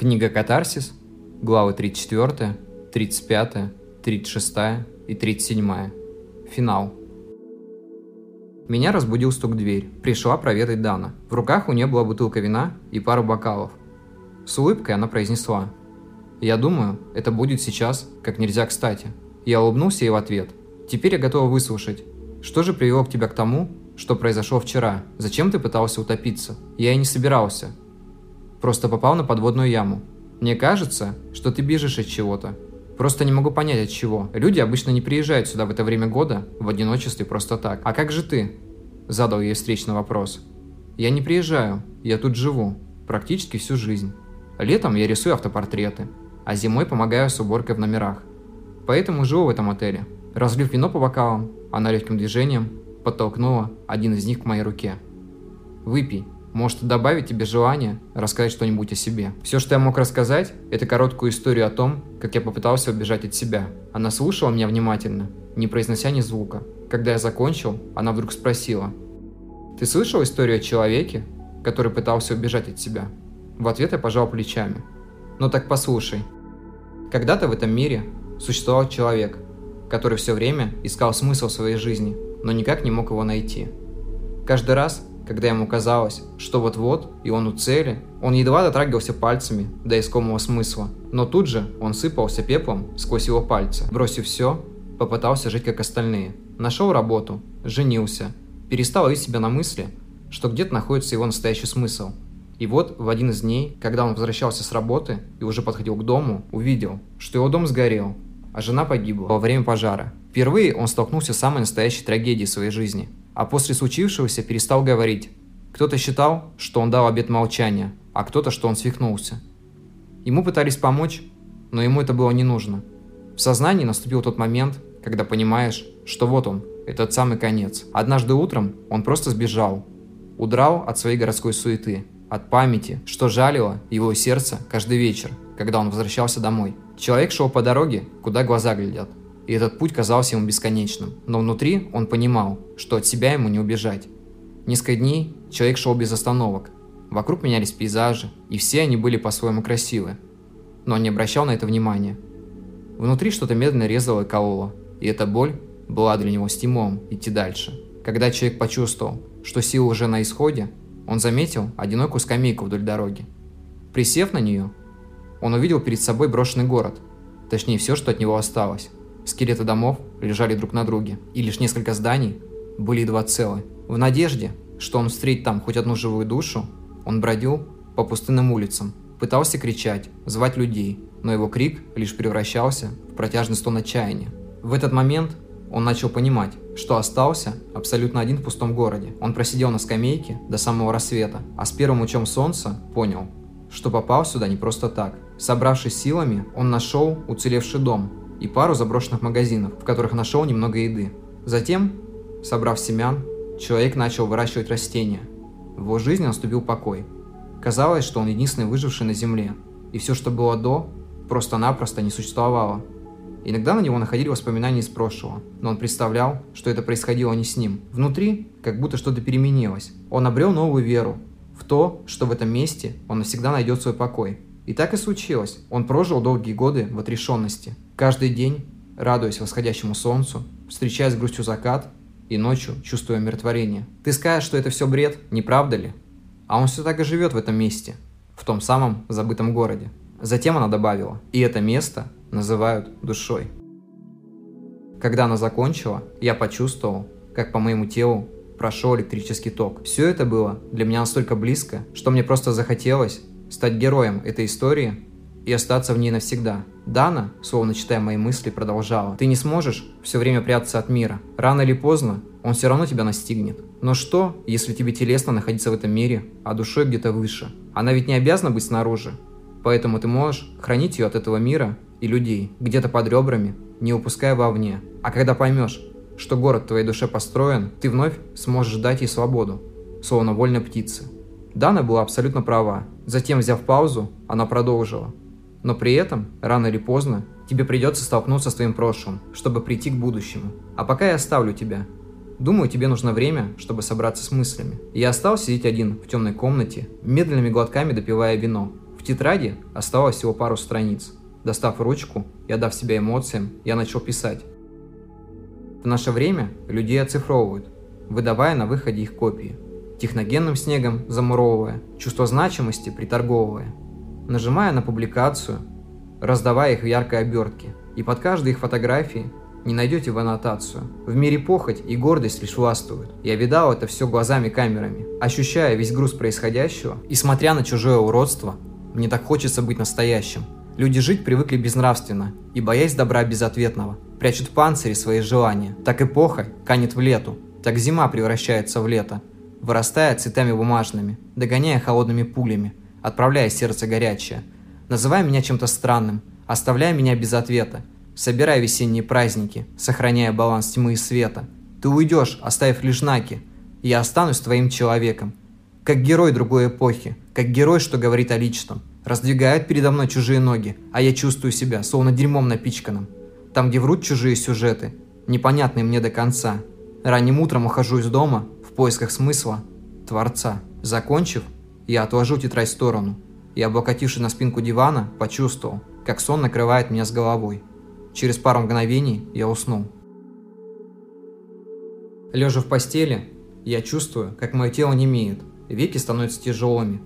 Книга «Катарсис», главы 34, 35, 36 и 37. Финал. Меня разбудил стук в дверь. Пришла проведать Дана. В руках у нее была бутылка вина и пара бокалов. С улыбкой она произнесла. «Я думаю, это будет сейчас, как нельзя кстати». Я улыбнулся ей в ответ. «Теперь я готова выслушать. Что же привело к тебя к тому, что произошло вчера? Зачем ты пытался утопиться? Я и не собирался. Просто попал на подводную яму. Мне кажется, что ты бежишь от чего-то. Просто не могу понять от чего. Люди обычно не приезжают сюда в это время года в одиночестве просто так. А как же ты? Задал ей встречный вопрос. Я не приезжаю, я тут живу. Практически всю жизнь. Летом я рисую автопортреты, а зимой помогаю с уборкой в номерах. Поэтому живу в этом отеле. Разлив вино по бокалам, она легким движением подтолкнула один из них к моей руке. «Выпей, может добавить тебе желание рассказать что-нибудь о себе. Все, что я мог рассказать, это короткую историю о том, как я попытался убежать от себя. Она слушала меня внимательно, не произнося ни звука. Когда я закончил, она вдруг спросила. «Ты слышал историю о человеке, который пытался убежать от себя?» В ответ я пожал плечами. «Ну так послушай. Когда-то в этом мире существовал человек, который все время искал смысл своей жизни, но никак не мог его найти. Каждый раз, когда ему казалось, что вот-вот, и он у цели, он едва дотрагивался пальцами до искомого смысла, но тут же он сыпался пеплом сквозь его пальцы. Бросив все, попытался жить как остальные. Нашел работу, женился, перестал ловить себя на мысли, что где-то находится его настоящий смысл. И вот в один из дней, когда он возвращался с работы и уже подходил к дому, увидел, что его дом сгорел, а жена погибла во время пожара. Впервые он столкнулся с самой настоящей трагедией своей жизни – а после случившегося перестал говорить. Кто-то считал, что он дал обет молчания, а кто-то, что он свихнулся. Ему пытались помочь, но ему это было не нужно. В сознании наступил тот момент, когда понимаешь, что вот он, этот самый конец. Однажды утром он просто сбежал, удрал от своей городской суеты, от памяти, что жалило его сердце каждый вечер, когда он возвращался домой. Человек шел по дороге, куда глаза глядят и этот путь казался ему бесконечным. Но внутри он понимал, что от себя ему не убежать. Несколько дней человек шел без остановок. Вокруг менялись пейзажи, и все они были по-своему красивы. Но он не обращал на это внимания. Внутри что-то медленно резало и кололо, и эта боль была для него стимулом идти дальше. Когда человек почувствовал, что сила уже на исходе, он заметил одинокую скамейку вдоль дороги. Присев на нее, он увидел перед собой брошенный город, точнее все, что от него осталось. Скелеты домов лежали друг на друге, и лишь несколько зданий были едва целы. В надежде, что он встретит там хоть одну живую душу, он бродил по пустынным улицам, пытался кричать, звать людей, но его крик лишь превращался в протяжный стон отчаяния. В этот момент он начал понимать, что остался абсолютно один в пустом городе. Он просидел на скамейке до самого рассвета, а с первым лучом солнца понял, что попал сюда не просто так. Собравшись силами, он нашел уцелевший дом, и пару заброшенных магазинов, в которых нашел немного еды. Затем, собрав семян, человек начал выращивать растения. В его жизни наступил покой. Казалось, что он единственный выживший на Земле, и все, что было до, просто-напросто не существовало. Иногда на него находили воспоминания из прошлого, но он представлял, что это происходило не с ним. Внутри как будто что-то переменилось. Он обрел новую веру в то, что в этом месте он навсегда найдет свой покой. И так и случилось. Он прожил долгие годы в отрешенности, Каждый день, радуясь восходящему солнцу, встречая с грустью закат и ночью чувствуя умиротворение. Ты скажешь, что это все бред, не правда ли? А он все так и живет в этом месте, в том самом забытом городе. Затем она добавила, и это место называют душой. Когда она закончила, я почувствовал, как по моему телу прошел электрический ток. Все это было для меня настолько близко, что мне просто захотелось стать героем этой истории и остаться в ней навсегда. Дана, словно читая мои мысли, продолжала. Ты не сможешь все время прятаться от мира. Рано или поздно он все равно тебя настигнет. Но что, если тебе телесно находиться в этом мире, а душой где-то выше? Она ведь не обязана быть снаружи. Поэтому ты можешь хранить ее от этого мира и людей, где-то под ребрами, не упуская вовне. А когда поймешь, что город в твоей душе построен, ты вновь сможешь дать ей свободу, словно вольной птицы. Дана была абсолютно права. Затем, взяв паузу, она продолжила. Но при этом, рано или поздно, тебе придется столкнуться с твоим прошлым, чтобы прийти к будущему. А пока я оставлю тебя. Думаю, тебе нужно время, чтобы собраться с мыслями. Я остался сидеть один в темной комнате, медленными глотками допивая вино. В тетради оставалось всего пару страниц. Достав ручку и отдав себя эмоциям, я начал писать. В наше время людей оцифровывают, выдавая на выходе их копии, техногенным снегом замуровывая, чувство значимости приторговывая, нажимая на публикацию, раздавая их в яркой обертке, и под каждой их фотографией не найдете в аннотацию. В мире похоть и гордость лишь властвуют. Я видал это все глазами-камерами, ощущая весь груз происходящего, и смотря на чужое уродство, мне так хочется быть настоящим. Люди жить привыкли безнравственно и, боясь добра безответного, прячут в панцире свои желания. Так эпоха канет в лету, так зима превращается в лето, вырастая цветами бумажными, догоняя холодными пулями, отправляя сердце горячее, называя меня чем-то странным, оставляя меня без ответа, собирая весенние праздники, сохраняя баланс тьмы и света. Ты уйдешь, оставив лишь знаки, я останусь твоим человеком. Как герой другой эпохи, как герой, что говорит о личном. Раздвигают передо мной чужие ноги, а я чувствую себя, словно дерьмом напичканным. Там, где врут чужие сюжеты, непонятные мне до конца. Ранним утром ухожу из дома в поисках смысла, Творца. Закончив, я отложу тетрадь в сторону и, облокотившись на спинку дивана, почувствовал, как сон накрывает меня с головой. Через пару мгновений я уснул. Лежа в постели, я чувствую, как мое тело немеет, веки становятся тяжелыми,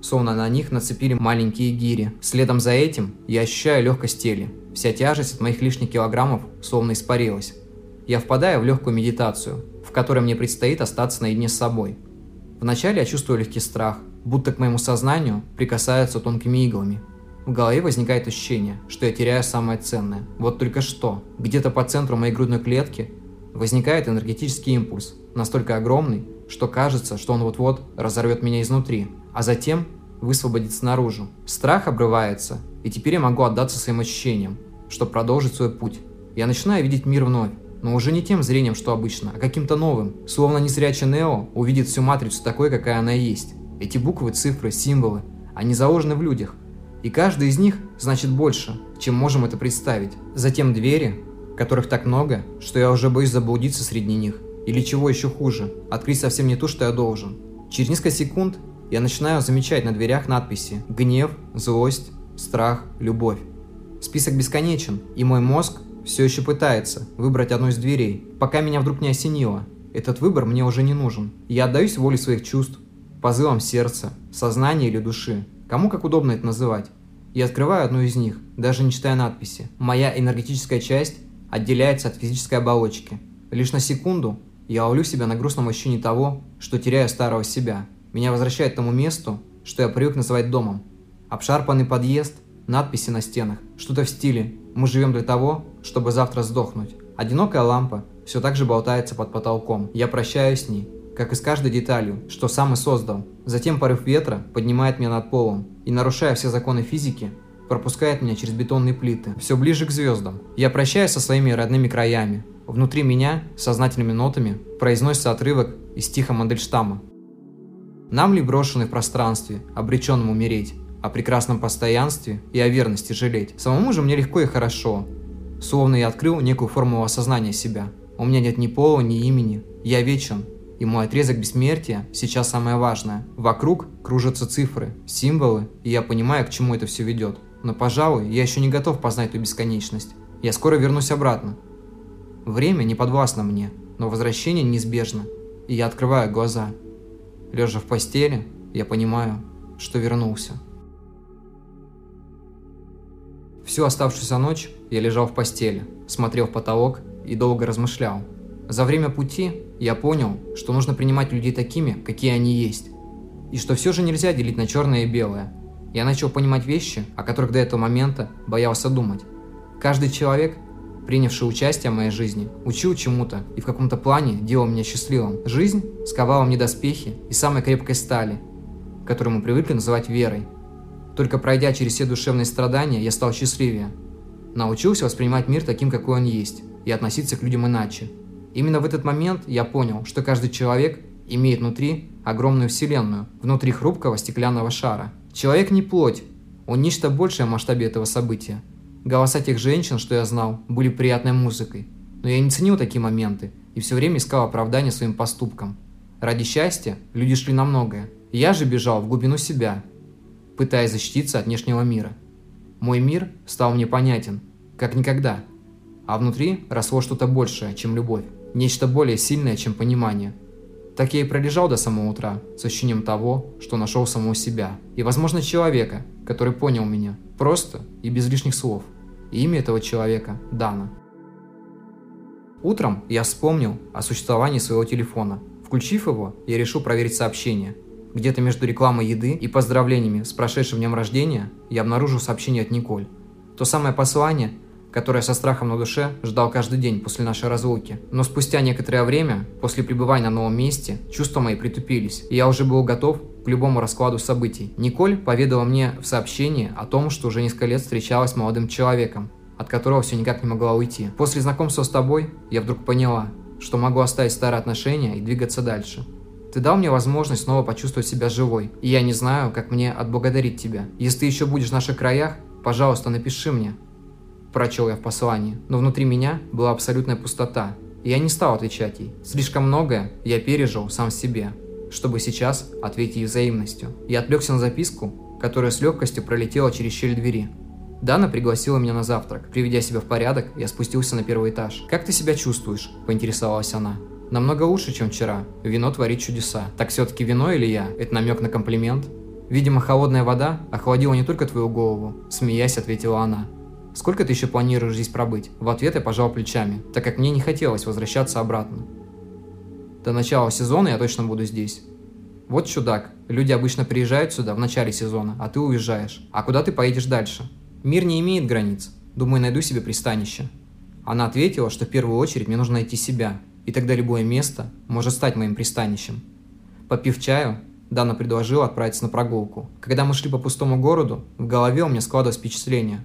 словно на них нацепили маленькие гири. Следом за этим я ощущаю легкость тела. Вся тяжесть от моих лишних килограммов словно испарилась. Я впадаю в легкую медитацию, в которой мне предстоит остаться наедине с собой. Вначале я чувствую легкий страх, будто к моему сознанию прикасаются тонкими иглами. В голове возникает ощущение, что я теряю самое ценное. Вот только что, где-то по центру моей грудной клетки возникает энергетический импульс, настолько огромный, что кажется, что он вот-вот разорвет меня изнутри, а затем высвободится наружу. Страх обрывается, и теперь я могу отдаться своим ощущениям, чтобы продолжить свой путь. Я начинаю видеть мир вновь, но уже не тем зрением, что обычно, а каким-то новым. Словно незрячий Нео увидит всю матрицу такой, какая она есть. Эти буквы, цифры, символы, они заложены в людях. И каждый из них значит больше, чем можем это представить. Затем двери, которых так много, что я уже боюсь заблудиться среди них. Или чего еще хуже, открыть совсем не то, что я должен. Через несколько секунд я начинаю замечать на дверях надписи «Гнев», «Злость», «Страх», «Любовь». Список бесконечен, и мой мозг все еще пытается выбрать одну из дверей, пока меня вдруг не осенило. Этот выбор мне уже не нужен. Я отдаюсь воле своих чувств, позывам сердца, сознания или души. Кому как удобно это называть. Я открываю одну из них, даже не читая надписи. Моя энергетическая часть отделяется от физической оболочки. Лишь на секунду я ловлю себя на грустном ощущении того, что теряю старого себя. Меня возвращает к тому месту, что я привык называть домом. Обшарпанный подъезд, надписи на стенах, что-то в стиле «Мы живем для того, чтобы завтра сдохнуть». Одинокая лампа все так же болтается под потолком. Я прощаюсь с ней, как и с каждой деталью, что сам и создал. Затем порыв ветра поднимает меня над полом и, нарушая все законы физики, пропускает меня через бетонные плиты, все ближе к звездам. Я прощаюсь со своими родными краями. Внутри меня, сознательными нотами, произносится отрывок из стиха Мандельштама, нам ли брошены в пространстве, обреченным умереть, о прекрасном постоянстве и о верности жалеть? Самому же мне легко и хорошо. Словно я открыл некую формулу осознания себя. У меня нет ни пола, ни имени. Я вечен. И мой отрезок бессмертия сейчас самое важное. Вокруг кружатся цифры, символы, и я понимаю, к чему это все ведет. Но, пожалуй, я еще не готов познать эту бесконечность. Я скоро вернусь обратно. Время не подвластно мне, но возвращение неизбежно. И я открываю глаза – Лежа в постели, я понимаю, что вернулся. Всю оставшуюся ночь я лежал в постели, смотрел в потолок и долго размышлял. За время пути я понял, что нужно принимать людей такими, какие они есть. И что все же нельзя делить на черное и белое. Я начал понимать вещи, о которых до этого момента боялся думать. Каждый человек принявший участие в моей жизни, учил чему-то и в каком-то плане делал меня счастливым. Жизнь сковала мне доспехи из самой крепкой стали, которую мы привыкли называть верой. Только пройдя через все душевные страдания, я стал счастливее. Научился воспринимать мир таким, какой он есть, и относиться к людям иначе. Именно в этот момент я понял, что каждый человек имеет внутри огромную вселенную, внутри хрупкого стеклянного шара. Человек не плоть, он нечто большее в масштабе этого события – Голоса тех женщин, что я знал, были приятной музыкой. Но я не ценил такие моменты и все время искал оправдания своим поступкам. Ради счастья люди шли на многое. Я же бежал в глубину себя. пытаясь защититься от внешнего мира. Мой мир стал мне понятен, как никогда, а внутри росло что-то большее, чем любовь, нечто более сильное, чем понимание. Так я и пролежал до самого утра, с ощущением того, что нашел самого себя, и, возможно, человека, который понял меня, просто и без лишних слов. И имя этого человека – Дана. Утром я вспомнил о существовании своего телефона. Включив его, я решил проверить сообщение. Где-то между рекламой еды и поздравлениями с прошедшим днем рождения я обнаружил сообщение от Николь. То самое послание, которое со страхом на душе ждал каждый день после нашей разлуки. Но спустя некоторое время, после пребывания на новом месте, чувства мои притупились, и я уже был готов к любому раскладу событий. Николь поведала мне в сообщении о том, что уже несколько лет встречалась с молодым человеком, от которого все никак не могла уйти. После знакомства с тобой я вдруг поняла, что могу оставить старые отношения и двигаться дальше. Ты дал мне возможность снова почувствовать себя живой, и я не знаю, как мне отблагодарить тебя. Если ты еще будешь в наших краях, пожалуйста, напиши мне. Прочел я в послании, но внутри меня была абсолютная пустота, и я не стал отвечать ей. Слишком многое я пережил сам себе, чтобы сейчас ответить ей взаимностью. Я отвлекся на записку, которая с легкостью пролетела через щель двери. Дана пригласила меня на завтрак. Приведя себя в порядок, я спустился на первый этаж. «Как ты себя чувствуешь?» – поинтересовалась она. «Намного лучше, чем вчера. Вино творит чудеса. Так все-таки вино или я? Это намек на комплимент?» «Видимо, холодная вода охладила не только твою голову», – смеясь, ответила она. «Сколько ты еще планируешь здесь пробыть?» В ответ я пожал плечами, так как мне не хотелось возвращаться обратно. До начала сезона я точно буду здесь. Вот чудак. Люди обычно приезжают сюда в начале сезона, а ты уезжаешь. А куда ты поедешь дальше? Мир не имеет границ. Думаю, найду себе пристанище. Она ответила, что в первую очередь мне нужно найти себя, и тогда любое место может стать моим пристанищем. Попив чаю, Дана предложила отправиться на прогулку. Когда мы шли по пустому городу, в голове у меня складывалось впечатление,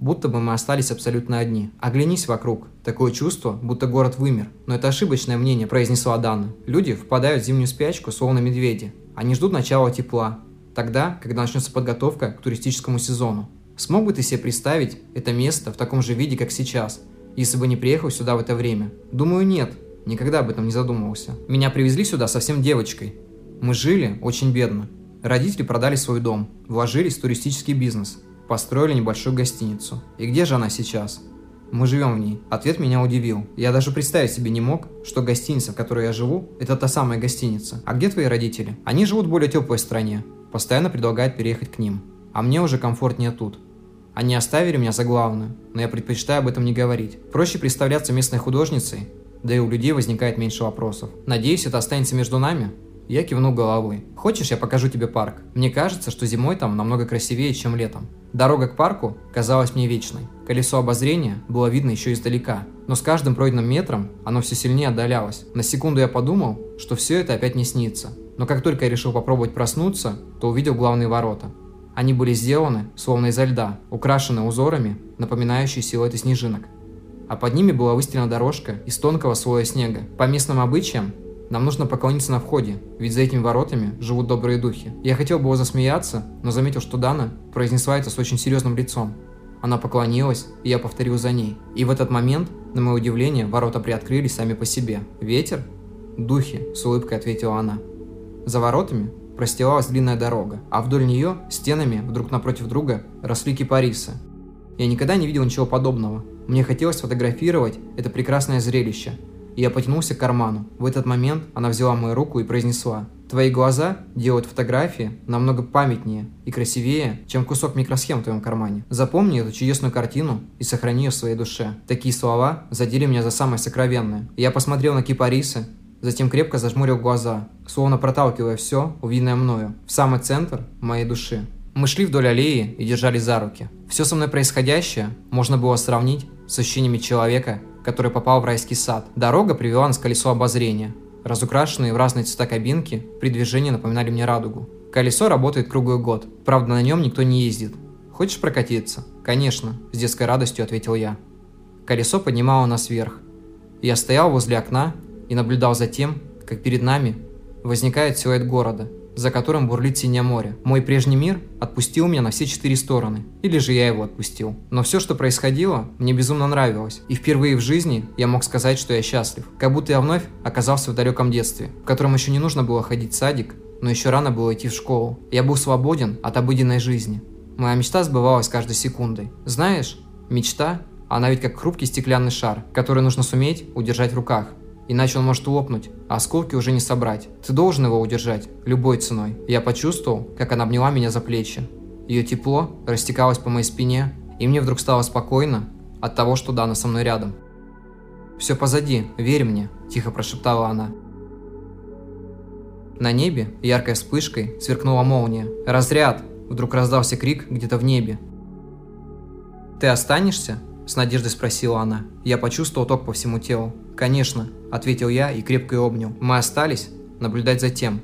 будто бы мы остались абсолютно одни. Оглянись вокруг. Такое чувство, будто город вымер. Но это ошибочное мнение, произнесла Дана. Люди впадают в зимнюю спячку, словно медведи. Они ждут начала тепла. Тогда, когда начнется подготовка к туристическому сезону. Смог бы ты себе представить это место в таком же виде, как сейчас, если бы не приехал сюда в это время? Думаю, нет. Никогда об этом не задумывался. Меня привезли сюда совсем девочкой. Мы жили очень бедно. Родители продали свой дом, вложились в туристический бизнес, построили небольшую гостиницу. И где же она сейчас? Мы живем в ней. Ответ меня удивил. Я даже представить себе не мог, что гостиница, в которой я живу, это та самая гостиница. А где твои родители? Они живут в более теплой стране. Постоянно предлагают переехать к ним. А мне уже комфортнее тут. Они оставили меня за главную, но я предпочитаю об этом не говорить. Проще представляться местной художницей, да и у людей возникает меньше вопросов. Надеюсь, это останется между нами? Я кивнул головой. Хочешь, я покажу тебе парк? Мне кажется, что зимой там намного красивее, чем летом. Дорога к парку казалась мне вечной. Колесо обозрения было видно еще издалека, но с каждым пройденным метром оно все сильнее отдалялось. На секунду я подумал, что все это опять не снится. Но как только я решил попробовать проснуться, то увидел главные ворота. Они были сделаны, словно изо льда, украшены узорами, напоминающие силуэты снежинок. А под ними была выстелена дорожка из тонкого слоя снега. По местным обычаям, нам нужно поклониться на входе, ведь за этими воротами живут добрые духи. Я хотел было засмеяться, но заметил, что Дана произнесла это с очень серьезным лицом. Она поклонилась, и я повторил за ней. И в этот момент, на мое удивление, ворота приоткрылись сами по себе. «Ветер?» «Духи», — с улыбкой ответила она. За воротами простилалась длинная дорога, а вдоль нее, стенами, друг напротив друга, росли кипарисы. Я никогда не видел ничего подобного. Мне хотелось фотографировать это прекрасное зрелище. И я потянулся к карману. В этот момент она взяла мою руку и произнесла «Твои глаза делают фотографии намного памятнее и красивее, чем кусок микросхем в твоем кармане. Запомни эту чудесную картину и сохрани ее в своей душе». Такие слова задели меня за самое сокровенное. я посмотрел на кипарисы, Затем крепко зажмурил глаза, словно проталкивая все, увиденное мною, в самый центр моей души. Мы шли вдоль аллеи и держались за руки. Все со мной происходящее можно было сравнить с ощущениями человека, который попал в райский сад. Дорога привела нас к колесу обозрения. Разукрашенные в разные цвета кабинки при движении напоминали мне радугу. Колесо работает круглый год, правда на нем никто не ездит. Хочешь прокатиться? Конечно, с детской радостью ответил я. Колесо поднимало нас вверх. Я стоял возле окна и наблюдал за тем, как перед нами возникает силуэт города, за которым бурлит синее море. Мой прежний мир отпустил меня на все четыре стороны, или же я его отпустил. Но все, что происходило, мне безумно нравилось, и впервые в жизни я мог сказать, что я счастлив. Как будто я вновь оказался в далеком детстве, в котором еще не нужно было ходить в садик но еще рано было идти в школу. Я был свободен от обыденной жизни. Моя мечта сбывалась каждой секундой. Знаешь, мечта, она ведь как хрупкий стеклянный шар, который нужно суметь удержать в руках. Иначе он может лопнуть, а осколки уже не собрать. Ты должен его удержать, любой ценой. Я почувствовал, как она обняла меня за плечи. Ее тепло растекалось по моей спине, и мне вдруг стало спокойно от того, что Дана со мной рядом. «Все позади, верь мне», – тихо прошептала она. На небе яркой вспышкой сверкнула молния. «Разряд!» – вдруг раздался крик где-то в небе. «Ты останешься?» – с надеждой спросила она. Я почувствовал ток по всему телу. «Конечно», – ответил я и крепко ее обнял. Мы остались наблюдать за тем,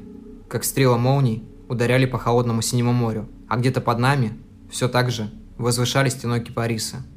как стрелы молний ударяли по холодному синему морю, а где-то под нами все так же возвышались стеной кипариса –